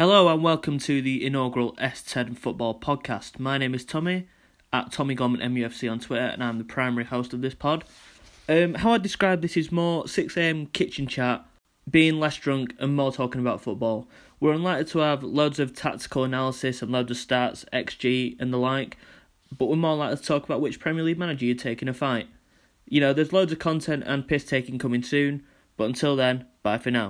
Hello and welcome to the inaugural S10 Football Podcast. My name is Tommy, at Tommy Gorman MUFC on Twitter, and I'm the primary host of this pod. Um, how I describe this is more 6am kitchen chat, being less drunk and more talking about football. We're unlikely to have loads of tactical analysis and loads of stats, XG, and the like, but we're more likely to talk about which Premier League manager you'd take in a fight. You know, there's loads of content and piss taking coming soon, but until then, bye for now.